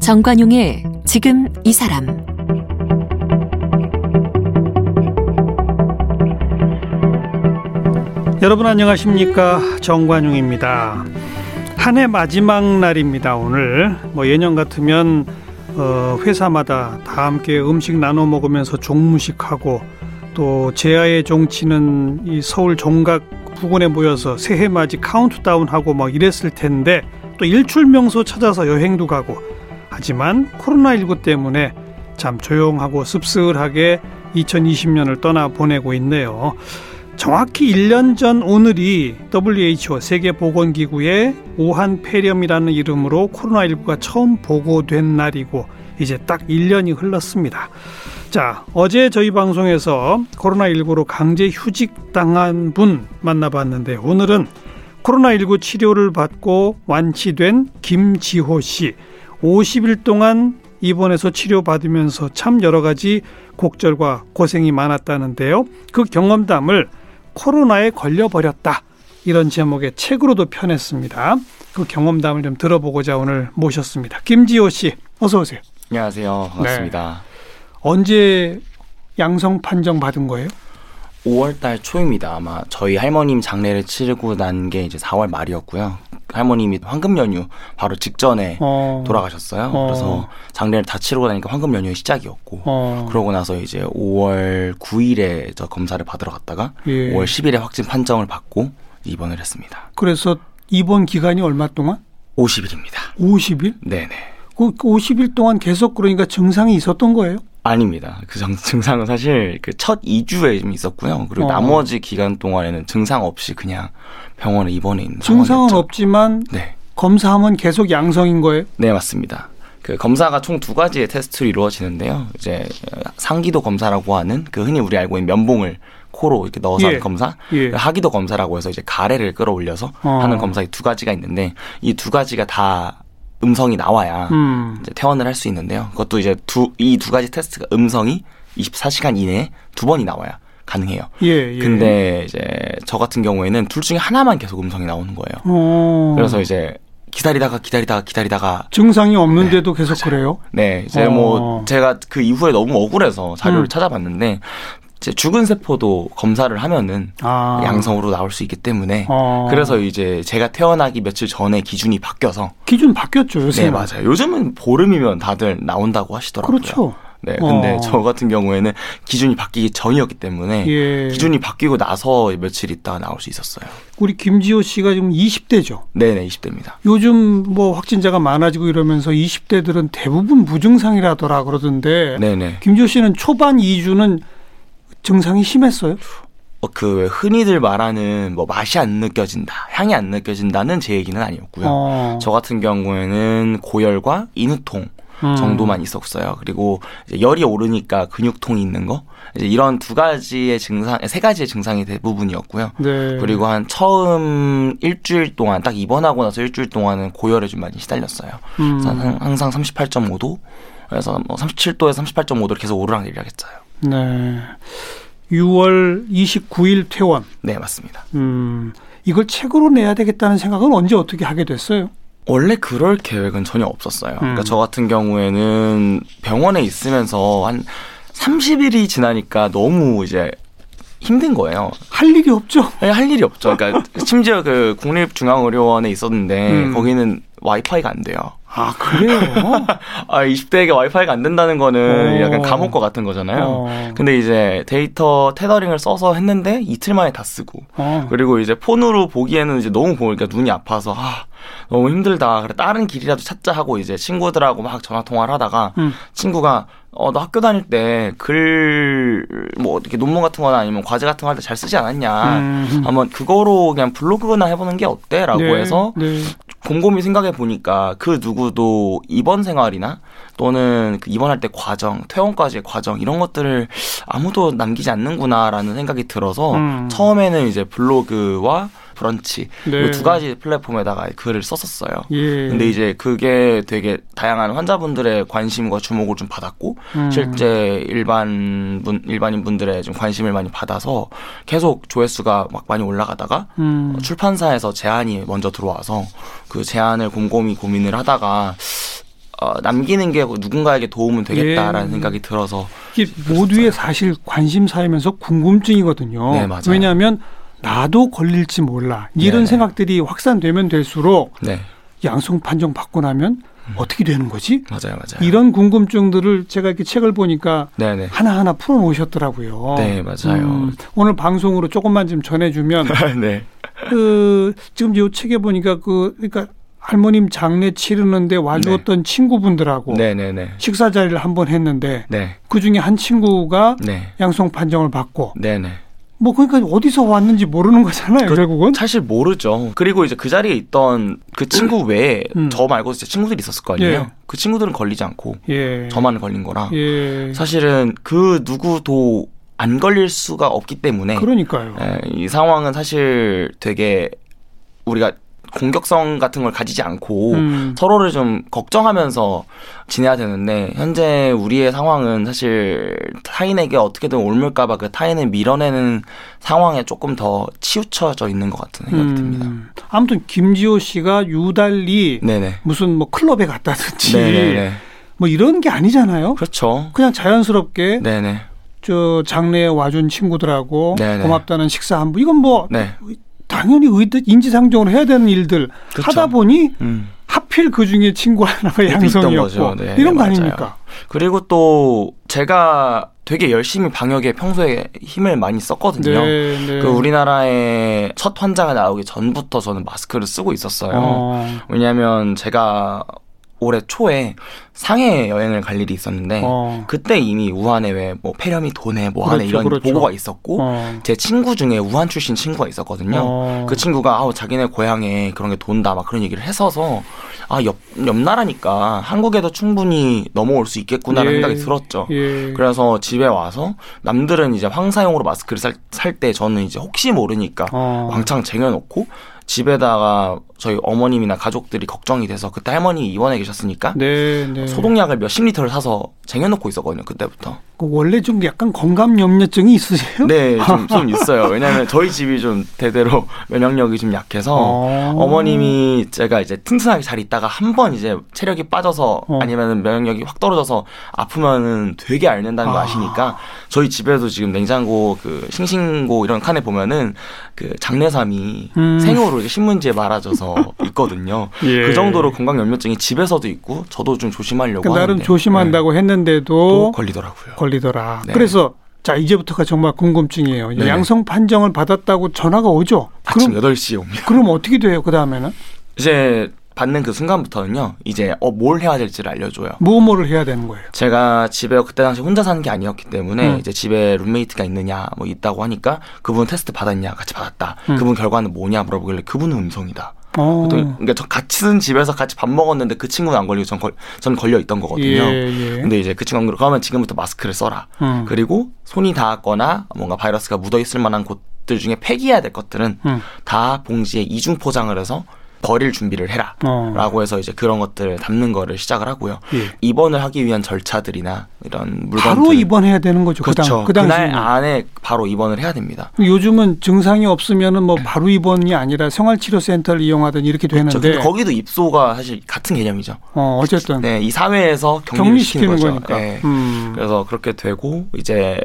정관용의 지금 이 사람 여러분 안녕하십니까 정관용입니다. 한 해 마지막 날입니다. 오늘 뭐 예년 같으면 어, 회사마다 다 함께 음식 나눠 먹으면서 종무식하고 또 제야의 종치는 이 서울 종각 부근에 모여서 새해 맞이 카운트다운하고 막 이랬을 텐데 또 일출 명소 찾아서 여행도 가고 하지만 코로나19 때문에 참 조용하고 씁쓸하게 2020년을 떠나 보내고 있네요. 정확히 1년 전 오늘이 WHO 세계보건기구의 오한 폐렴이라는 이름으로 코로나19가 처음 보고된 날이고 이제 딱 1년이 흘렀습니다. 자, 어제 저희 방송에서 코로나19로 강제 휴직당한 분 만나봤는데 오늘은 코로나19 치료를 받고 완치된 김지호 씨. 50일 동안 입원해서 치료받으면서 참 여러 가지 곡절과 고생이 많았다는데요. 그 경험담을 코로나에 걸려버렸다. 이런 제목의 책으로도 펴냈습니다. 그 경험담을 좀 들어보고자 오늘 모셨습니다. 김지호 씨, 어서 오세요. 안녕하세요. 반갑습니다. 네. 언제 양성 판정 받은 거예요? 5월달 초입니다. 아마 저희 할머님 장례를 치르고 난 게 이제 4월 말이었고요. 할머님이 황금 연휴 바로 직전에 어. 돌아가셨어요. 어. 그래서 장례를 다 치르고 나니까 황금 연휴의 시작이었고 어. 그러고 나서 이제 5월 9일에 저 검사를 받으러 갔다가 예. 5월 10일에 확진 판정을 받고 입원을 했습니다. 그래서 입원 기간이 얼마 동안? 50일입니다. 50일? 네네. 그 50일 동안 계속 그러니까 증상이 있었던 거예요? 아닙니다. 그 증상은 사실 그 첫 2주에 좀 있었고요. 그리고 어. 나머지 기간 동안에는 증상 없이 그냥 병원에 입원해 있는 증상은 상황이었죠. 없지만 네. 검사하면 계속 양성인 거예요? 네, 맞습니다. 그 검사가 총 두 가지의 테스트로 이루어지는데요. 이제 상기도 검사라고 하는 그 흔히 우리 알고 있는 면봉을 코로 이렇게 넣어서 예. 하는 검사, 예. 하기도 검사라고 해서 이제 가래를 끌어올려서 어. 하는 검사의 두 가지가 있는데 이 두 가지가 다 음성이 나와야 음. 이제 퇴원을 할 수 있는데요. 그것도 이제 두 이 두 가지 테스트가 음성이 24시간 이내에 두 번이 나와야 가능해요. 예, 예. 근데 이제 저 같은 경우에는 둘 중에 하나만 계속 음성이 나오는 거예요. 오. 그래서 이제 기다리다가 기다리다가 기다리다가 증상이 없는데도 네, 계속 맞아요. 그래요? 네, 이제 어. 뭐 제가 그 이후에 너무 억울해서 자료를 음. 찾아봤는데 이제 죽은 세포도 검사를 하면은 아. 양성으로 나올 수 있기 때문에 어. 그래서 이제 제가 태어나기 며칠 전에 기준이 바뀌어서 기준 바뀌었죠 요새 네 맞아요 요즘은 보름이면 다들 나온다고 하시더라고요. 그렇죠. 네, 근데 어. 저 같은 경우에는 기준이 바뀌기 전이었기 때문에 예. 기준이 바뀌고 나서 며칠 있다가 나올 수 있었어요. 우리 김지호 씨가 지금 20대죠? 네네, 20대입니다. 요즘 뭐 확진자가 많아지고 이러면서 20대들은 대부분 무증상이라더라 그러던데. 네네. 김지호 씨는 초반 2주는 증상이 심했어요? 어, 그 흔히들 말하는 뭐 맛이 안 느껴진다, 향이 안 느껴진다는 제 얘기는 아니었고요. 어. 저 같은 경우에는 고열과 인후통 음. 정도만 있었어요. 그리고 이제 열이 오르니까 근육통이 있는 거. 이제 이런 두 가지의 증상, 세 가지의 증상이 대부분이었고요. 네. 그리고 한 처음 일주일 동안 딱 입원하고 나서 일주일 동안은 고열에 좀 많이 시달렸어요. 음. 항상 38.5도, 그래서 뭐 37도에서 38.5도를 계속 오르락내리락 했어요. 네. 6월 29일 퇴원. 네, 맞습니다. 음, 이걸 책으로 내야 되겠다는 생각은 언제 어떻게 하게 됐어요? 원래 그럴 계획은 전혀 없었어요. 그러니까 음. 그러니까 저 같은 경우에는 병원에 있으면서 한 30일이 지나니까 너무 이제 힘든 거예요. 할 일이 없죠. 네, 할 일이 없죠. 그러니까 심지어 그 국립중앙의료원에 있었는데 음. 거기는 와이파이가 안 돼요. 아, 그래요? 아, 20대에게 와이파이가 안 된다는 거는 어. 약간 감옥과 같은 거잖아요. 어. 근데 이제 데이터 테더링을 써서 했는데 이틀 만에 다 쓰고. 어. 그리고 이제 폰으로 보기에는 이제 너무 보니까 눈이 아파서, 아, 너무 힘들다. 그래, 다른 길이라도 찾자 하고 이제 친구들하고 막 전화 통화를 하다가 음. 친구가 어, 너 학교 다닐 때 글, 뭐, 어떻게 논문 같은 거나 아니면 과제 같은 거 할 때 잘 쓰지 않았냐. 음. 한번 그거로 그냥 블로그나 해보는 게 어때? 라고 네. 해서 네. 곰곰이 생각해 보니까 그 누구도 입원 생활이나 또는 그 입원할 때 과정, 퇴원까지의 과정 이런 것들을 아무도 남기지 않는구나라는 생각이 들어서 음. 처음에는 이제 블로그와 브런치 네. 두 가지 플랫폼에다가 글을 썼었어요. 예. 근데 이제 그게 되게 다양한 환자분들의 관심과 주목을 좀 받았고 음. 실제 일반 분 일반인 분들의 좀 관심을 많이 받아서 계속 조회수가 막 많이 올라가다가 음. 출판사에서 제안이 먼저 들어와서 그 제안을 곰곰이 고민을 하다가 어, 남기는 게 누군가에게 도움은 되겠다라는 예. 생각이 들어서 이게 모두의 사실 관심사이면서 궁금증이거든요. 네, 맞아요. 왜냐하면 나도 걸릴지 몰라 이런 네. 생각들이 확산되면 될수록 네. 양성 판정 받고 나면 음. 어떻게 되는 거지? 맞아요, 맞아요. 이런 궁금증들을 제가 이렇게 책을 보니까 네네. 네. 하나하나 풀어놓으셨더라고요. 네, 맞아요. 음, 오늘 방송으로 조금만 좀 전해주면, 네. 그 지금 이 책에 보니까 그 그러니까 할머님 장례 치르는데 와주었던 네. 친구분들하고 네네네. 식사 자리를 한번 했는데 네. 그 중에 한 친구가 네. 양성 판정을 받고 네네. 뭐 그러니까 어디서 왔는지 모르는 거잖아요 그, 결국은 사실 모르죠 그리고 이제 그 자리에 있던 그 친구 외에 음. 저 말고 진짜 친구들이 있었을 거 아니에요 예. 그 친구들은 걸리지 않고 예. 저만 걸린 거라 예. 사실은 그 누구도 안 걸릴 수가 없기 때문에 그러니까요 예, 이 상황은 사실 되게 우리가 공격성 같은 걸 가지지 않고 음. 서로를 좀 걱정하면서 지내야 되는데 현재 우리의 상황은 사실 타인에게 어떻게든 옮을까봐 그 타인을 밀어내는 상황에 조금 더 치우쳐져 있는 것 같은 생각이 음. 듭니다. 아무튼 김지호 씨가 유달리 네네. 무슨 뭐 클럽에 갔다든지 네네네. 뭐 이런 게 아니잖아요. 그렇죠. 그냥 자연스럽게 네네. 저 장례에 와준 친구들하고 네네. 고맙다는 식사 한 번 이건 뭐 네. 당연히 의뜻 인지상정을 해야 되는 일들 그렇죠. 하다 보니 음. 하필 그 중에 친구 하나가 양성이었고 네, 이런 거 맞아요. 아닙니까? 그리고 또 제가 되게 열심히 방역에 평소에 힘을 많이 썼거든요. 네, 네. 그 우리나라에 첫 환자가 나오기 전부터 저는 마스크를 쓰고 있었어요. 어. 왜냐하면 제가 올해 초에 상해 여행을 갈 일이 있었는데 어. 그때 이미 우한에 왜 뭐 폐렴이 도네 뭐 그렇죠, 하네 이런 그렇죠. 보고가 있었고 어. 제 친구 중에 우한 출신 친구가 있었거든요. 어. 그 친구가 아우 자기네 고향에 그런 게 돈다 막 그런 얘기를 했어서 아옆 옆 나라니까 한국에도 충분히 넘어올 수 있겠구나라는 예. 생각이 들었죠. 예. 그래서 집에 와서 남들은 이제 황사용으로 마스크를 살 때 저는 이제 혹시 모르니까 어. 왕창 쟁여놓고 집에다가 저희 어머님이나 가족들이 걱정이 돼서 그때 할머니 입원해 계셨으니까 네, 네. 소독약을 몇십 리터를 사서 쟁여놓고 있었거든요 그때부터. 그 원래 좀 약간 건강 염려증이 있으세요? 네, 좀, 좀 있어요. 왜냐하면 저희 집이 좀 대대로 면역력이 좀 약해서 어. 머님이 제가 이제 튼튼하게 잘 있다가 한 번 이제 체력이 빠져서 어. 아니면 면역력이 확 떨어져서 아프면은 되게 앓는다는 거 아. 아시니까 저희 집에도 지금 냉장고 그 싱싱고 이런 칸에 보면은 그 장내삼이 음. 생으로 신문지에 말아져서 있거든요. 예. 그 정도로 건강 염려증이 집에서도 있고 저도 좀 조심하려고 그러니까 나름 조심한다고 네. 했는데도 걸리더라고요. 걸리더라. 네. 그래서 자 이제부터가 정말 궁금증이에요. 네. 양성 판정을 받았다고 전화가 오죠. 아침 그럼, 8시에 옵니다. 그럼 어떻게 돼요? 그 다음에는? 이제 받는 그 순간부터는요, 이제 어, 뭘 해야 될지를 알려줘요. 뭐 뭐를 해야 되는 거예요? 제가 집에 그때 당시 혼자 사는 게 아니었기 때문에 음. 이제 집에 룸메이트가 있느냐, 뭐 있다고 하니까 그분 테스트 받았냐, 같이 받았다. 음. 그분 결과는 뭐냐 물어보길래 그분은 음성이다. 어. 그러니까 저 같이 쓴 집에서 같이 밥 먹었는데 그 친구는 안 걸리고 전, 걸, 전 걸려 있던 거거든요. 예, 예. 근데 이제 그 친구는 그러면 지금부터 마스크를 써라. 음. 그리고 손이 닿았거나 뭔가 바이러스가 묻어 있을 만한 곳들 중에 폐기해야 될 것들은 음. 다 봉지에 이중 포장을 해서 버릴 준비를 해라. 어. 라고 해서 이제 그런 것들을 담는 거를 시작을 하고요. 예. 입원을 하기 위한 절차들이나 이런 물건들 바로 입원해야 되는 거죠. 그렇죠. 그, 당, 그 안에 바로 입원을 해야 됩니다. 요즘은 증상이 없으면은 뭐 바로 입원이 아니라 생활치료센터를 이용하든 이렇게 되는데 그렇죠. 거기도 입소가 사실 같은 개념이죠. 어, 어쨌든 네, 이 사회에서 격리시키는, 격리시키는 거니까. 네. 음. 그래서 그렇게 되고 이제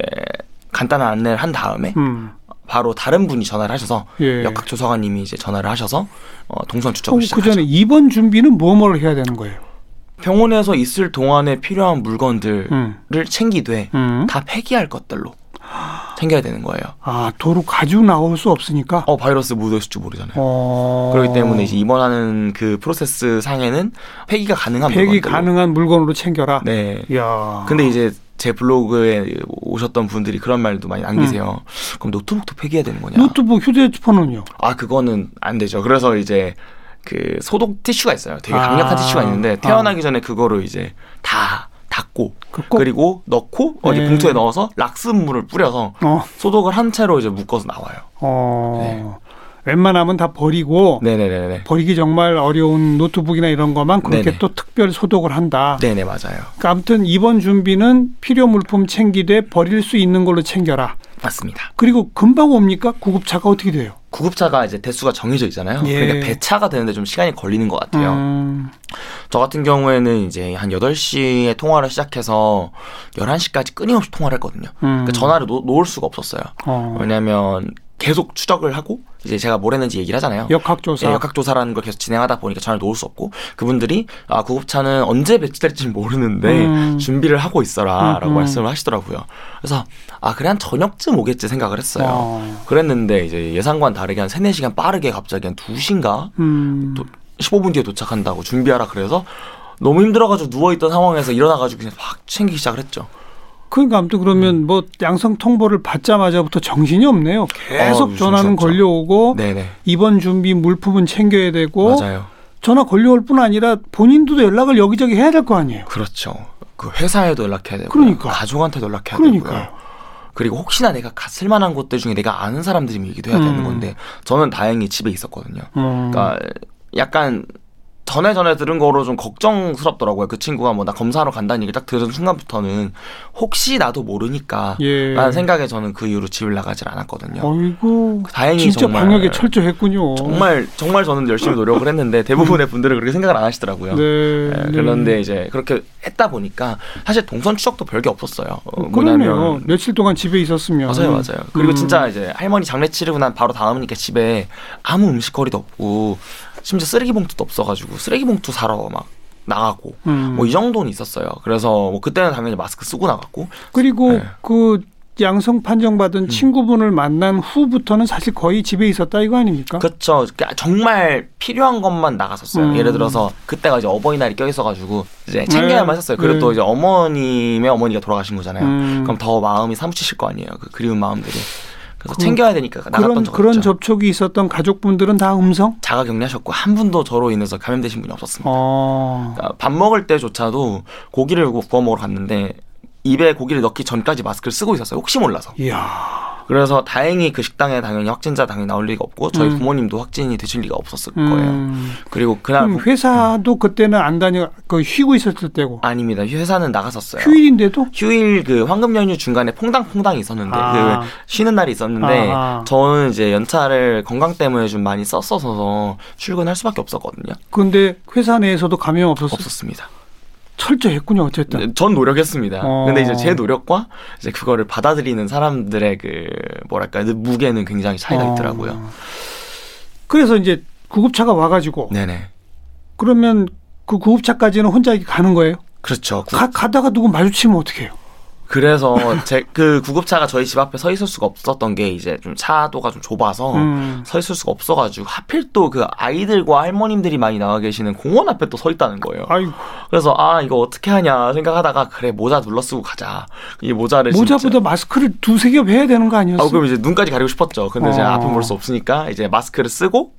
간단한 안내를 한 다음에 음. 바로 다른 분이 전화를 하셔서 예. 역학 조사관님이 이제 전화를 하셔서 어, 동선 추적을 시작하죠. 그 전에 입원 준비는 뭐뭐를 해야 되는 거예요? 병원에서 있을 동안에 필요한 물건들을 음. 챙기되 음. 다 폐기할 것들로 챙겨야 되는 거예요. 아 도로 가지고 나올 수 없으니까. 어 바이러스 묻어 있을 줄 모르잖아요. 어... 그렇기 때문에 이제 입원하는 그 프로세스 상에는 폐기가 가능한 폐기 물건들로. 가능한 물건으로 챙겨라. 네. 야. 근데 이제 제 블로그에 오셨던 분들이 그런 말도 많이 남기세요. 음. 그럼 노트북도 폐기해야 되는 거냐? 노트북 휴대폰은요? 아 그거는 안 되죠. 그래서 이제 그 소독 티슈가 있어요. 되게 강력한 아. 티슈가 있는데 퇴원하기 전에 그거를 이제 다 닫고 그리고 넣고 어디 네. 봉투에 넣어서 락스물을 뿌려서 어. 소독을 한 채로 이제 묶어서 나와요. 어. 네. 웬만하면 다 버리고 네네네. 버리기 정말 어려운 노트북이나 이런 것만 그렇게 네네. 또 특별 소독을 한다. 네네 맞아요. 그러니까 아무튼 이번 준비는 필요 물품 챙기되 버릴 수 있는 걸로 챙겨라. 맞습니다. 그리고 금방 옵니까? 구급차가 어떻게 돼요? 구급차가 이제 대수가 정해져 있잖아요. 예. 그러니까 배차가 되는데 좀 시간이 걸리는 것 같아요. 음. 저 같은 경우에는 이제 한 8시에 통화를 시작해서 11시까지 끊임없이 통화를 했거든요. 음. 그러니까 전화를 놓, 놓을 수가 없었어요. 어. 왜냐하면 계속 추적을 하고 이제 제가 뭘 했는지 얘기를 하잖아요. 역학조사. 네, 역학조사라는 걸 계속 진행하다 보니까 전화를 놓을 수 없고 그분들이 아 구급차는 언제 배치될지 모르는데 음. 준비를 하고 있어라라고 음, 음. 말씀을 하시더라고요. 그래서 아 그래 한 저녁쯤 오겠지 생각을 했어요. 어. 그랬는데 이제 예상과는 다르게 한 3, 4시간 빠르게 갑자기 한 2시인가 음. 또 15분 뒤에 도착한다고 준비하라 그래서 너무 힘들어가지고 누워있던 상황에서 일어나가지고 그냥 막 챙기기 시작을 했죠. 그러니까 아무튼 그러면 음. 뭐 양성 통보를 받자마자부터 정신이 없네요. 계속 어, 전화는 걸려오고 네네. 이번 준비 물품은 챙겨야 되고 맞아요. 전화 걸려올 뿐 아니라 본인도 연락을 여기저기 해야 될 거 아니에요. 그렇죠. 그 회사에도 연락해야 되고 그러니까 가족한테도 연락해야 그러니까. 되고요. 그리고 혹시나 내가 갔을 만한 곳들 중에 내가 아는 사람들이 얘기도 해야 음. 되는 건데 저는 다행히 집에 있었거든요. 음. 그러니까 약간 전에 전에 들은 거로 좀 걱정스럽더라고요. 그 친구가 뭐 나 검사하러 간다는 얘기 딱 들은 순간부터는 혹시 나도 모르니까 예. 라는 생각에 저는 그 이후로 집을 나가질 않았거든요. 아이고. 다행히 진짜 정말 방역에 철저했군요. 정말 정말 저는 열심히 노력을 했는데 대부분의 음. 분들은 그렇게 생각을 안 하시더라고요. 네, 네, 그런데 이제 그렇게 했다 보니까 사실 동선 추적도 별게 없었어요. 어, 그러네요. 며칠 동안 집에 있었으면. 맞아요, 맞아요. 그리고 음. 진짜 이제 할머니 장례 치르고 난 바로 다음이니까 집에 아무 음식거리도 없고 심지어 쓰레기 봉투도 없어가지고 쓰레기 봉투 사러 막 나가고 음. 뭐이 정도는 있었어요. 그래서 뭐 그때는 당연히 마스크 쓰고 나갔고 그리고 네. 그 양성 판정받은 음. 친구분을 만난 후부터는 사실 거의 집에 있었다 이거 아닙니까? 그렇죠. 정말 필요한 것만 나갔었어요. 음. 예를 들어서 그때가 이제 어버이날이 껴 있어가지고 이제 챙겨야만 네. 했었어요. 그리고 네. 또 이제 어머님의 어머니가 돌아가신 거잖아요. 음. 그럼 더 마음이 사무치실 거 아니에요. 그 그리운 마음들이. 그래서 그, 챙겨야 되니까 나갔던 적 그런 접촉이 있었던 가족분들은 다 음성? 자가 격리하셨고 한 분도 저로 인해서 감염되신 분이 없었습니다. 어... 그러니까 밥 먹을 때조차도 고기를 구워 먹으러 갔는데 입에 고기를 넣기 전까지 마스크를 쓰고 있었어요. 혹시 몰라서. 이야. 그래서 다행히 그 식당에 당연히 확진자 당연히 나올 리가 없고 저희 음. 부모님도 확진이 되실 리가 없었을 음. 거예요. 그리고 그날 회사도 그때는 안 다녀 그 쉬고 있었을 때고 아닙니다. 회사는 나갔었어요. 휴일인데도 휴일 그 황금 연휴 중간에 퐁당퐁당이 있었는데 아. 그 쉬는 날이 있었는데 아. 저는 이제 연차를 건강 때문에 좀 많이 썼어서 출근할 수밖에 없었거든요. 근데 회사 내에서도 감염 없었어요? 없었습니다. 철저했군요, 어쨌든. 네, 전 노력했습니다. 어. 근데 이제 제 노력과 이제 그거를 받아들이는 사람들의 그 뭐랄까 무게는 굉장히 차이가 어. 있더라고요. 그래서 이제 구급차가 와가지고. 네네. 그러면 그 구급차까지는 혼자 가는 거예요? 그렇죠. 가, 가다가 누구 마주치면 어떻게 해요? 그래서 제 그 구급차가 저희 집 앞에 서 있을 수가 없었던 게 이제 좀 차도가 좀 좁아서 음. 서 있을 수가 없어가지고 하필 또 그 아이들과 할머님들이 많이 나와 계시는 공원 앞에 또 서 있다는 거예요. 아이고. 그래서 아 이거 어떻게 하냐 생각하다가 그래 모자 눌러 쓰고 가자. 이 모자를 모자보다 진짜. 마스크를 두세 겹 해야 되는 거 아니었어? 아, 그럼 이제 눈까지 가리고 싶었죠. 근데 어. 제가 앞은 볼 수 없으니까 이제 마스크를 쓰고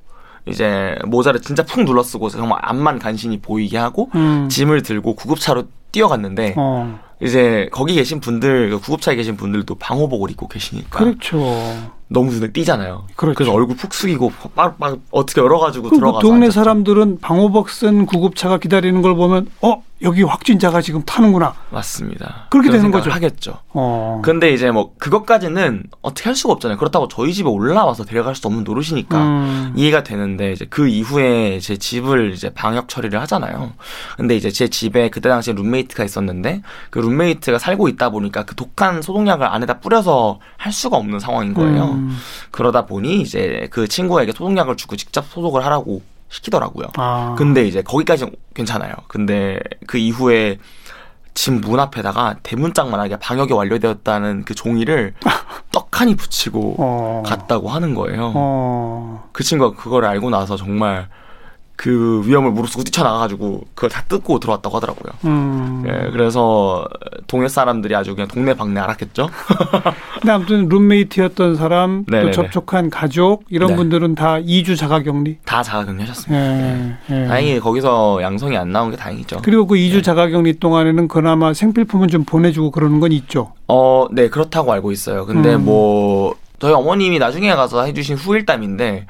이제 모자를 진짜 푹 눌러 쓰고 정말 앞만 간신히 보이게 하고 음. 짐을 들고 구급차로 뛰어갔는데. 어. 이제 거기 계신 분들 그 구급차에 계신 분들도 방호복을 입고 계시니까 그렇죠. 너무 눈에 띄잖아요. 그렇죠. 그래서 얼굴 푹 숙이고 막, 막 어떻게 열어가지고 들어가서 동네 앉았죠. 사람들은 방호복 쓴 구급차가 기다리는 걸 보면 어 여기 확진자가 지금 타는구나. 맞습니다. 그렇게 되는 거죠. 하겠죠. 어. 근데 이제 뭐 그것까지는 어떻게 할 수가 없잖아요. 그렇다고 저희 집에 올라와서 데려갈 수 없는 노릇이니까 음. 이해가 되는데 이제 그 이후에 제 집을 이제 방역 처리를 하잖아요. 근데 이제 제 집에 그때 당시에 룸메이트가 있었는데 그 룸메이트가 살고 있다 보니까 그 독한 소독약을 안에다 뿌려서 할 수가 없는 상황인 거예요. 음. 그러다 보니 이제 그 친구에게 소독약을 주고 직접 소독을 하라고 시키더라고요. 아. 근데 이제 거기까지는 괜찮아요. 근데 그 이후에 집 문 앞에다가 대문짝만하게 방역이 완료되었다는 그 종이를 떡하니 붙이고 어. 갔다고 하는 거예요. 어. 그 친구가 그걸 알고 나서 정말 그 위험을 무릅쓰고 뛰쳐나가가지고 그걸 다 뜯고 들어왔다고 하더라고요. 음. 예, 그래서 동네 사람들이 아주 그냥 동네 방네 알았겠죠. 근데 아무튼 룸메이트였던 사람, 네네네. 또 접촉한 가족 이런 네. 분들은 다 2주 자가격리? 다 자가격리 하셨습니다. 예, 예. 다행히 거기서 양성이 안 나온 게 다행이죠. 그리고 그 2주 자가격리 동안에는 그나마 생필품은 좀 보내주고 그러는 건 있죠. 어, 네 그렇다고 알고 있어요. 근데 음. 뭐 저희 어머님이 나중에 가서 해주신 후일담인데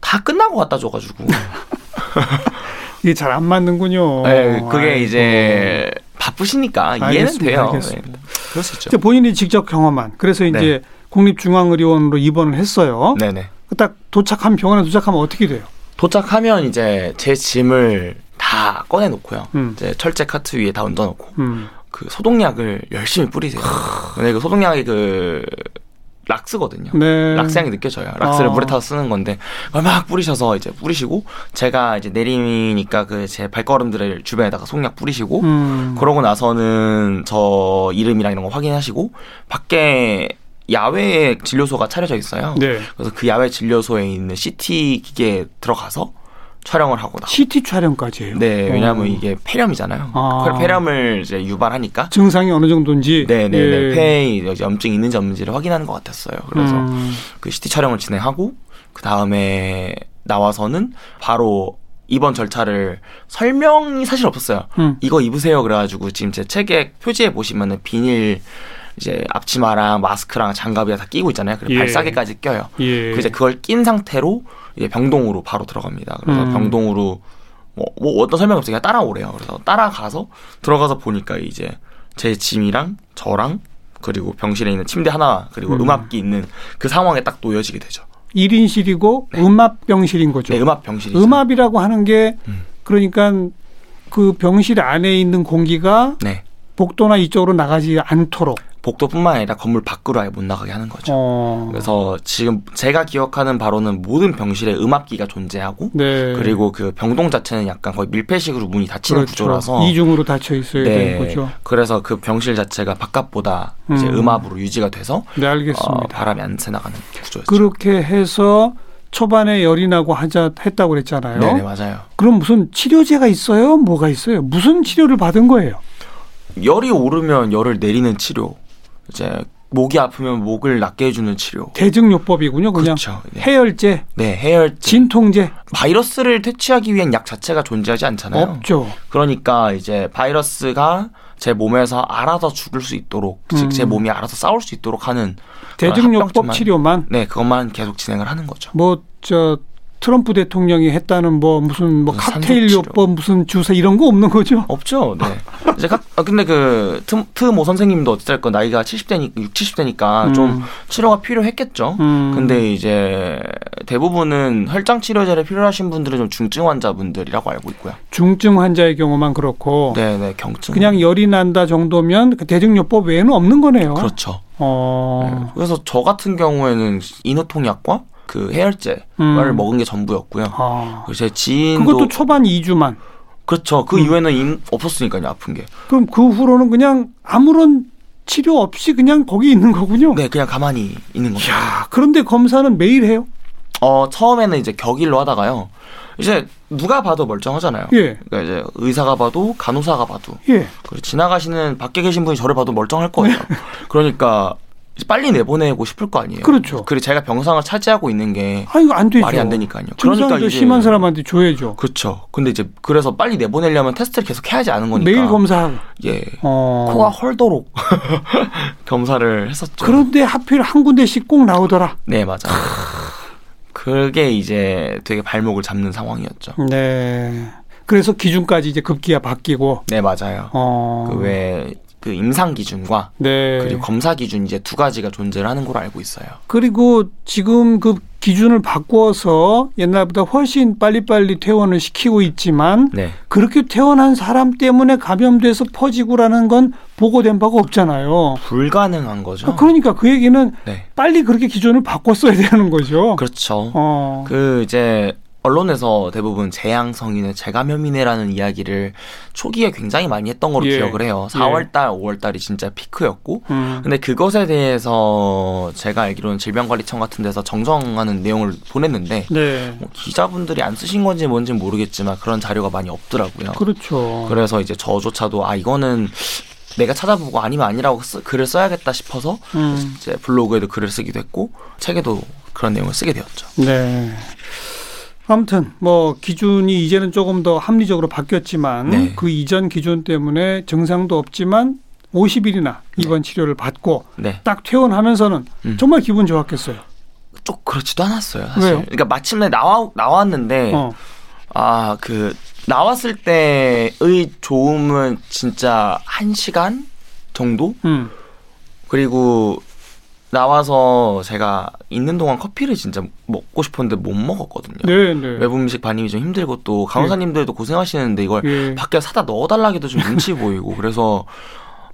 다 끝나고 갖다 줘가지고 이게 잘 안 맞는군요. 네, 그게 아이고. 이제 바쁘시니까 알겠습니다, 이해는 돼요. 알겠습니다. 네. 그럴 수 있죠. 본인이 직접 경험한 그래서 이제 네. 국립중앙의료원으로 입원을 했어요. 네네. 딱 도착한 병원에 도착하면 어떻게 돼요? 도착하면 이제 제 짐을 다 꺼내 놓고요. 음. 이제 철제 카트 위에 다 얹어 놓고 음. 그 소독약을 열심히 뿌리세요. 근데 그 소독약이 그 락스거든요. 네. 락스향이 느껴져요. 락스를 아. 물에 타서 쓰는 건데 막 뿌리셔서 이제 뿌리시고 제가 이제 내리니까 그 제 발걸음들을 주변에다가 속약 뿌리시고 음. 그러고 나서는 저 이름이랑 이런 거 확인하시고 밖에 야외에 진료소가 차려져 있어요. 네. 그래서 그 야외 진료소에 있는 CT 기계에 들어가서 촬영을 하고 나. CT 촬영까지 해요. 네, 왜냐하면 오. 이게 폐렴이잖아요. 아. 폐렴을 이제 유발하니까 증상이 어느 정도인지. 네, 네, 네. 예. 폐에 염증이 있는지 없는지를 확인하는 것 같았어요. 그래서 음. 그 CT 촬영을 진행하고 그 다음에 나와서는 바로 입원 절차를 설명이 사실 없었어요. 음. 이거 입으세요. 그래가지고 지금 제 책에 표지에 보시면은 비닐 이제 앞치마랑 마스크랑 장갑이 다 끼고 있잖아요. 그리고 예. 발사계까지 껴요. 예. 그 이제 그걸 낀 상태로 이제 병동으로 바로 들어갑니다. 그래서 음. 병동으로 뭐, 뭐 어떤 설명 없이 그냥 따라오래요. 그래서 따라가서 들어가서 보니까 이제 제 짐이랑 저랑 그리고 병실에 있는 침대 하나 그리고 음. 악기 있는 그 상황에 딱 놓여지게 되죠. 1인실이고 네. 음압병실인 거죠. 네, 음압병실이 음압이라고 하는 게 음. 그러니까 그 병실 안에 있는 공기가 네. 복도나 이쪽으로 나가지 않도록 복도뿐만 아니라 건물 밖으로 아예 못 나가게 하는 거죠. 어. 그래서 지금 제가 기억하는 바로는 모든 병실에 음압기가 존재하고 네. 그리고 그 병동 자체는 약간 거의 밀폐식으로 문이 닫히는 그렇죠. 구조라서 이중으로 닫혀 있어야 네. 되는 거죠. 그래서 그 병실 자체가 바깥보다 음. 이제 음압으로 유지가 돼서 네, 알겠습니다. 어, 바람이 안 새나가는 구조였죠. 그렇게 해서 초반에 열이 나고 하자 했다고 그랬잖아요. 네, 맞아요. 그럼 무슨 치료제가 있어요? 뭐가 있어요? 무슨 치료를 받은 거예요? 열이 오르면 열을 내리는 치료. 이제 목이 아프면 목을 낫게 해주는 치료. 대증요법이군요. 그냥 그렇죠. 네. 해열제. 네, 해열제. 진통제. 바이러스를 퇴치하기 위한 약 자체가 존재하지 않잖아요. 없죠. 그러니까 이제 바이러스가 제 몸에서 알아서 죽을 수 있도록, 음. 즉제 몸이 알아서 싸울 수 있도록 하는 대증요법 치료만. 네, 그것만 계속 진행을 하는 거죠. 뭐 저 트럼프 대통령이 했다는 뭐 무슨 뭐 칵테일 요법 무슨 주사 이런 거 없는 거죠? 없죠. 네. 이제 각 아, 근데 그 트모 선생님도 어쨌든 나이가 70대니까 6, 70대니까 음. 좀 치료가 필요했겠죠. 음. 근데 이제 대부분은 혈장 치료제를 필요하신 분들은 좀 중증 환자분들이라고 알고 있고요. 중증 환자의 경우만 그렇고 네, 네. 경증. 그냥 열이 난다 정도면 그 대증요법 외에는 없는 거네요. 그렇죠. 어. 네. 그래서 저 같은 경우에는 인후통약과 그 해열제를 음. 먹은 게 전부였고요. 아. 제 지인도 그것도 초반 2주만. 그렇죠. 그 음. 이후에는 없었으니까요, 아픈 게. 그럼 그 후로는 그냥 아무런 치료 없이 그냥 거기 있는 거군요. 네, 그냥 가만히 있는 거죠. 야, 그런데 검사는 매일 해요? 어, 처음에는 이제 격일로 하다가요. 이제 누가 봐도 멀쩡하잖아요. 예. 그러니까 이제 의사가 봐도 간호사가 봐도. 예. 그리고 지나가시는 밖에 계신 분이 저를 봐도 멀쩡할 거예요. 그러니까 빨리 내보내고 싶을 거 아니에요. 그렇죠. 그리고 제가 병상을 차지하고 있는 게 아, 이거 안 되죠. 말이 안 되니까요. 그러니까 이제 심한 사람한테 줘야죠. 그렇죠. 근데 이제 그래서 빨리 내보내려면 테스트를 계속 해야지 않은 거니까. 매일 검사. 예. 어. 코가 헐도록 검사를 했었죠. 그런데 하필 한 군데씩 꼭 나오더라. 네, 맞아요. 그게 이제 되게 발목을 잡는 상황이었죠. 네. 그래서 기준까지 이제 급기야 바뀌고. 네, 맞아요. 어. 그왜 그 임상 기준과 네. 그리고 검사 기준 이제 두 가지가 존재를 하는 걸로 알고 있어요. 그리고 지금 그 기준을 바꾸어서 옛날보다 훨씬 빨리빨리 퇴원을 시키고 있지만 네. 그렇게 퇴원한 사람 때문에 감염돼서 퍼지고라는 건 보고된 바가 없잖아요. 불가능한 거죠. 아, 그러니까 그 얘기는 네. 빨리 그렇게 기준을 바꿨어야 되는 거죠. 그렇죠. 어. 그 이제 언론에서 대부분 재앙성이네, 재감염이네라는 이야기를 초기에 굉장히 많이 했던 걸로 예. 기억을 해요. 4월달, 예. 5월달이 진짜 피크였고, 음. 근데 그것에 대해서 제가 알기로는 질병관리청 같은 데서 정정하는 내용을 보냈는데, 네. 뭐 기자분들이 안 쓰신 건지 뭔지 모르겠지만 그런 자료가 많이 없더라고요. 그렇죠. 그래서 이제 저조차도 아 이거는 내가 찾아보고 아니면 아니라고 쓰, 글을 써야겠다 싶어서 음. 이제 블로그에도 글을 쓰기도 했고 책에도 그런 내용을 쓰게 되었죠. 네. 아무튼 뭐 기준이 이제는 조금 더 합리적으로 바뀌었지만 네. 그 이전 기준 때문에 증상도 없지만 50일이나 입원 네. 치료를 받고 네. 딱 퇴원하면서는 음. 정말 기분 좋았겠어요. 좀 그렇지도 않았어요. 사실. 왜요? 그러니까 마침내 나와 나왔는데 어. 아그 나왔을 때의 좋음은 진짜 한 시간 정도? 음. 그리고 나와서 제가 있는 동안 커피를 진짜 먹고 싶었는데 못 먹었거든요. 네, 네. 외부 음식 반입이 좀 힘들고 또 간호사님들도 네. 고생하시는데 이걸 네. 밖에 사다 넣어달라기도 좀 눈치 보이고 그래서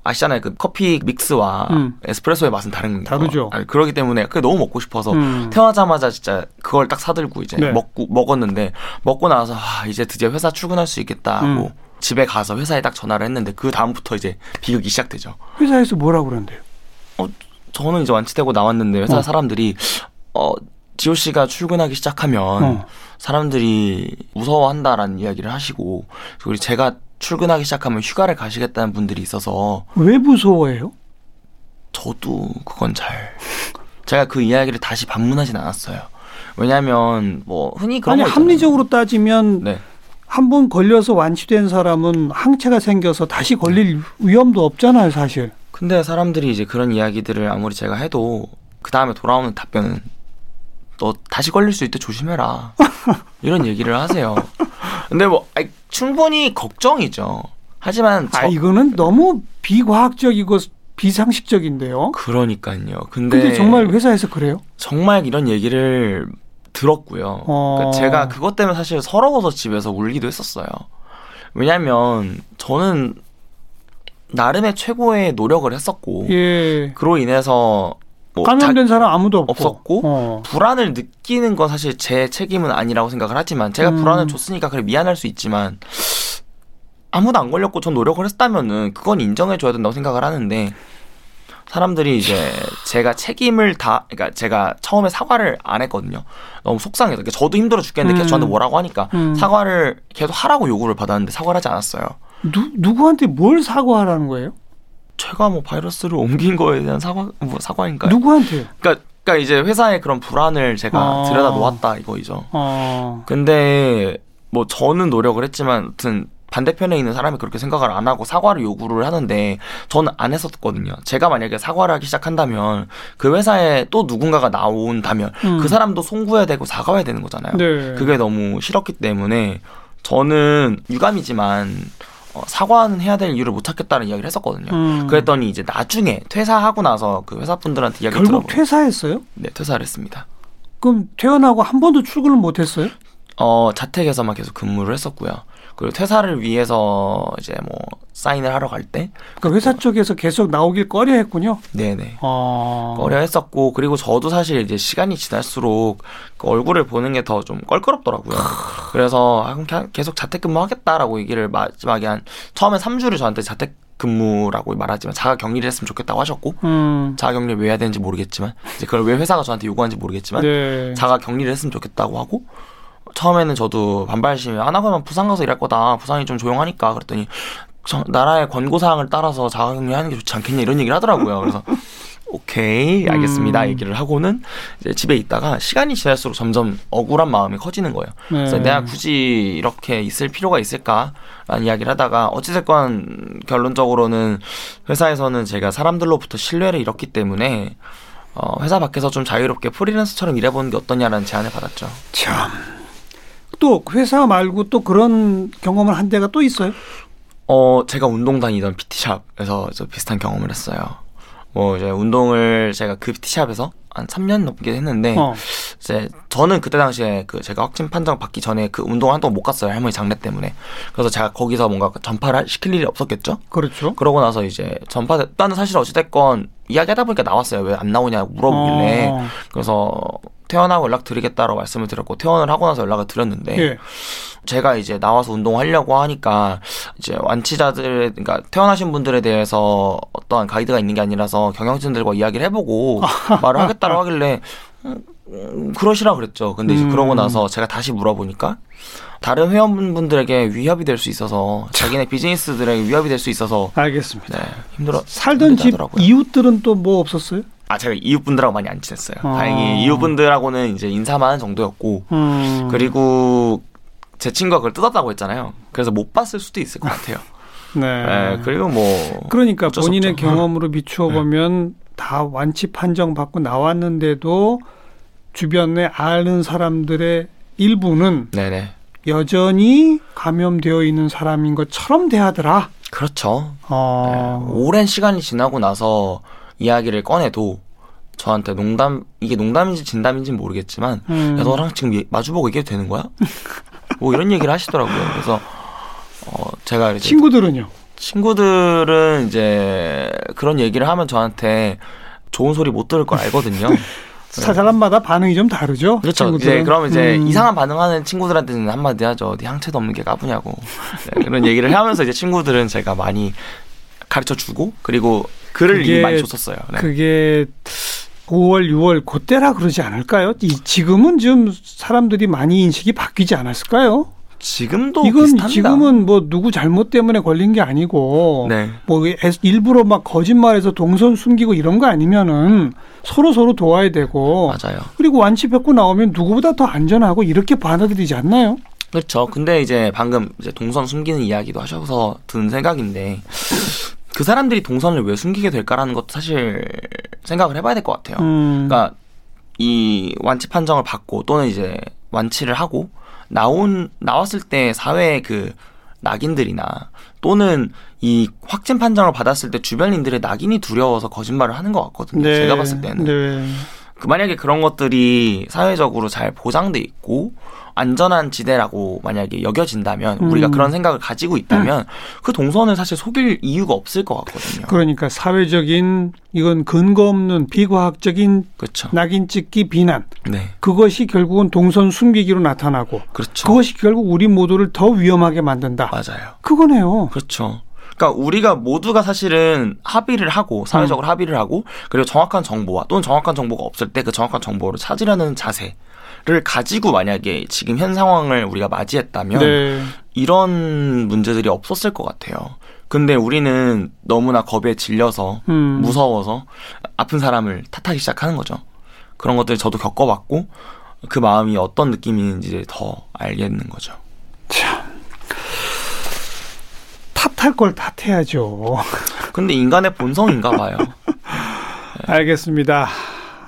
아시잖아요. 그 커피 믹스와 음. 에스프레소의 맛은 다른 거. 다르죠. 아니, 그러기 때문에 그게 너무 먹고 싶어서 음. 태어나자마자 진짜 그걸 딱 사들고 이제 네. 먹고 먹었는데 먹고 나서 아, 이제 드디어 회사 출근할 수 있겠다 하고 음. 집에 가서 회사에 딱 전화를 했는데 그 다음부터 이제 비극이 시작되죠. 회사에서 뭐라고 그러는데요? 어, 저는 이제 완치되고 나왔는데 회사 어. 사람들이 어 지호 씨가 출근하기 시작하면 어. 사람들이 무서워한다라는 이야기를 하시고 그리고 제가 출근하기 시작하면 휴가를 가시겠다는 분들이 있어서 왜 무서워해요? 저도 그건 잘 제가 그 이야기를 다시 반문하진 않았어요. 왜냐하면 뭐 흔히 그런 아니 합리적으로 따지면 네. 한번 걸려서 완치된 사람은 항체가 생겨서 다시 걸릴 위험도 없잖아요, 사실. 근데 사람들이 이제 그런 이야기들을 아무리 제가 해도 그 다음에 돌아오는 답변은 너 다시 걸릴 수 있대 조심해라 이런 얘기를 하세요. 근데 뭐 아니, 충분히 걱정이죠. 하지만 저... 아 이거는 너무 비과학적이고 비상식적인데요. 그러니까요. 근데, 근데 정말 회사에서 그래요? 정말 이런 얘기를 들었고요. 어... 그러니까 제가 그것 때문에 사실 서러워서 집에서 울기도 했었어요. 왜냐하면 저는 나름의 최고의 노력을 했었고 예. 그로 인해서 뭐 감염된 사람 아무도 없고. 없었고 어. 불안을 느끼는 건 사실 제 책임은 아니라고 생각을 하지만 제가 음. 불안을 줬으니까 그래 미안할 수 있지만 아무도 안 걸렸고 전 노력을 했다면은 그건 인정해 줘야 된다고 생각을 하는데 사람들이 이제 제가 책임을 다 그러니까 제가 처음에 사과를 안 했거든요. 너무 속상해서 그러니까 저도 힘들어 죽겠는데 계속 저한테 음. 뭐라고 하니까 음. 사과를 계속 하라고 요구를 받았는데 사과를 하지 않았어요. 누 누구한테 뭘 사과하라는 거예요? 제가 뭐 바이러스를 옮긴 거에 대한 사과 뭐 사과인가요? 누구한테? 그러니까 그러니까 이제 회사의 그런 불안을 제가 아. 들여다 놓았다 이거이죠. 아. 근데 뭐 저는 노력을 했지만 아무튼 반대편에 있는 사람이 그렇게 생각을 안 하고 사과를 요구를 하는데 저는 안 했었거든요. 제가 만약에 사과를 하기 시작한다면 그 회사에 또 누군가가 나온다면 음. 그 사람도 송구해야 되고 사과해야 되는 거잖아요. 네. 그게 너무 싫었기 때문에 저는 유감이지만 어, 사과는 해야 될 이유를 못 찾겠다는 이야기를 했었거든요. 음. 그랬더니 이제 나중에 퇴사하고 나서 그 회사분들한테 이야기 결국 들어보면, 퇴사했어요? 네, 퇴사를 했습니다. 그럼 퇴원하고 한 번도 출근을 못 했어요? 어, 자택에서만 계속 근무를 했었고요. 그리고 퇴사를 위해서 이제 뭐 사인을 하러 갈 때. 그 회사 쪽에서 계속 나오길 꺼려 했군요. 네네. 아... 꺼려 했었고, 그리고 저도 사실 이제 시간이 지날수록 그 얼굴을 보는 게 더 좀 껄끄럽더라고요. 그래서 아, 계속 자택근무 하겠다라고 얘기를 마지막에 한, 처음에 3주를 저한테 자택 근무라고 말하지만 자가 격리를 했으면 좋겠다고 하셨고 음. 자가 격리 왜 해야 되는지 모르겠지만 이제 그걸 왜 회사가 저한테 요구하는지 모르겠지만 네. 자가 격리를 했으면 좋겠다고 하고 처음에는 저도 반발심이 안 하고만 부산 가서 일할 거다. 부산이 좀 조용하니까 그랬더니 저, 나라의 권고 사항을 따라서 자가격리하는 게 좋지 않겠냐 이런 얘기를 하더라고요. 그래서 오케이 알겠습니다 음. 얘기를 하고는 이제 집에 있다가 시간이 지날수록 점점 억울한 마음이 커지는 거예요. 네. 그래서 내가 굳이 이렇게 있을 필요가 있을까라는 이야기를 하다가 어찌됐건 결론적으로는 회사에서는 제가 사람들로부터 신뢰를 잃었기 때문에 어, 회사 밖에서 좀 자유롭게 프리랜서처럼 일해보는 게 어떠냐라는 제안을 받았죠. 참. 또 회사 말고 또 그런 경험을 한 데가 또 있어요? 어, 제가 운동 다니던 PT샵에서 비슷한 경험을 했어요. 뭐 이제 운동을 제가 그 PT샵에서 한 3년 넘게 했는데 어. 이제 저는 그때 당시에 그 제가 확진 판정 받기 전에 그 운동 한동안 못 갔어요 할머니 장례 때문에 그래서 제가 거기서 뭔가 전파를 시킬 일이 없었겠죠 그렇죠 그러고 나서 이제 전파됐다는 사실 어찌됐건 이야기하다 보니까 나왔어요 왜 안 나오냐 물어보길래 어. 그래서 퇴원하고 연락 드리겠다고 말씀을 드렸고 퇴원을 하고 나서 연락을 드렸는데 예. 제가 이제 나와서 운동하려고 하니까 이제 완치자들 그러니까 퇴원하신 분들에 대해서 어떠한 가이드가 있는 게 아니라서 경영진들과 이야기를 해보고 말을 하겠다고 하길래 음, 그러시라 그랬죠. 근데 이제 음. 그러고 나서 제가 다시 물어보니까 다른 회원분들에게 위협이 될 수 있어서 자기네 비즈니스들에게 위협이 될 수 있어서 알겠습니다. 네, 힘들어 살던 집 이웃들은 또 뭐 없었어요? 아 제가 이웃분들하고 많이 안 친했어요. 어. 다행히 이웃분들하고는 이제 인사만 정도였고 음. 그리고 제 친구가 그걸 뜯었다고 했잖아요. 그래서 못 봤을 수도 있을 것 같아요. 네. 네. 그리고 뭐 그러니까 본인의 경험으로 비추어 보면 네. 다 완치 판정 받고 나왔는데도 주변에 아는 사람들의 일부는 네네. 여전히 감염되어 있는 사람인 것처럼 대하더라. 그렇죠. 어... 네. 오랜 시간이 지나고 나서 이야기를 꺼내도 저한테 농담 이게 농담인지 진담인지 모르겠지만 음. 야 너랑 지금 마주보고 얘기해도 되는 거야? 뭐 이런 얘기를 하시더라고요. 그래서 어 제가 이제 친구들은요? 친구들은 이제 그런 얘기를 하면 저한테 좋은 소리 못 들을 걸 알거든요. 사람마다 반응이 좀 다르죠. 그렇죠. 친구들은. 이제 그럼 이제 음. 이상한 반응하는 친구들한테는 한마디 하죠. 어디 향채도 없는 게 까부냐고 네, 그런 얘기를 하면서 이제 친구들은 제가 많이 가르쳐 주고 그리고 글을 그게, 많이 줬었어요. 네. 그게 5월, 6월 그때라 그러지 않을까요? 이 지금은 좀 사람들이 많이 인식이 바뀌지 않았을까요? 지금도 이건 비슷합니다. 지금은 뭐 누구 잘못 때문에 걸린 게 아니고 네. 뭐 일부러 막 거짓말해서 동선 숨기고 이런 거 아니면은 서로 서로 도와야 되고 맞아요. 그리고 완치받고 나오면 누구보다 더 안전하고 이렇게 받아들이지 않나요? 그렇죠. 근데 이제 방금 이제 동선 숨기는 이야기도 하셔서 든 생각인데 그 사람들이 동선을 왜 숨기게 될까라는 것도 사실 생각을 해봐야 될 것 같아요. 음. 그러니까 이 완치 판정을 받고 또는 이제 완치를 하고 나온 나왔을 때 사회의 그 낙인들이나 또는 이 확진 판정을 받았을 때 주변인들의 낙인이 두려워서 거짓말을 하는 것 같거든요. 네. 제가 봤을 때는. 네. 그 만약에 그런 것들이 사회적으로 잘 보장돼 있고 안전한 지대라고 만약에 여겨진다면 음. 우리가 그런 생각을 가지고 있다면 음. 그 동선을 사실 속일 이유가 없을 것 같거든요. 그러니까 사회적인 이건 근거 없는 비과학적인 그렇죠. 낙인 찍기 비난. 네. 그것이 결국은 동선 숨기기로 나타나고 그렇죠. 그것이 결국 우리 모두를 더 위험하게 만든다. 맞아요. 그거네요. 그렇죠. 그러니까 우리가 모두가 사실은 합의를 하고 사회적으로 음. 합의를 하고 그리고 정확한 정보와 또는 정확한 정보가 없을 때 그 정확한 정보를 찾으려는 자세 를 가지고 만약에 지금 현 상황을 우리가 맞이했다면 네. 이런 문제들이 없었을 것 같아요. 근데 우리는 너무나 겁에 질려서 음. 무서워서 아픈 사람을 탓하기 시작하는 거죠. 그런 것들 저도 겪어봤고 그 마음이 어떤 느낌인지 더 알겠는 거죠. 참 탓할 걸 탓해야죠. 근데 인간의 본성인가 봐요. 네. 알겠습니다.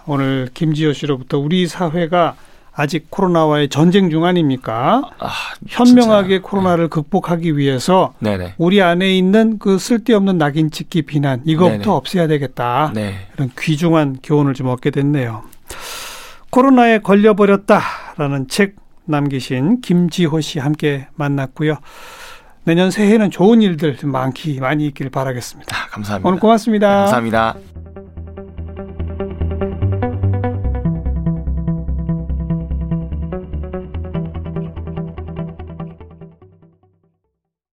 오늘 김지효 씨로부터 우리 사회가 아직 코로나와의 전쟁 중 아닙니까? 아, 현명하게 코로나를 네. 극복하기 위해서 네네. 우리 안에 있는 그 쓸데없는 낙인 찍기 비난 이것부터 네네. 없애야 되겠다. 네. 이런 귀중한 교훈을 좀 얻게 됐네요. 코로나에 걸려버렸다라는 책 남기신 김지호 씨 함께 만났고요. 내년 새해는 좋은 일들 많기 많이 있길 바라겠습니다. 아, 감사합니다. 오늘 고맙습니다. 네, 감사합니다.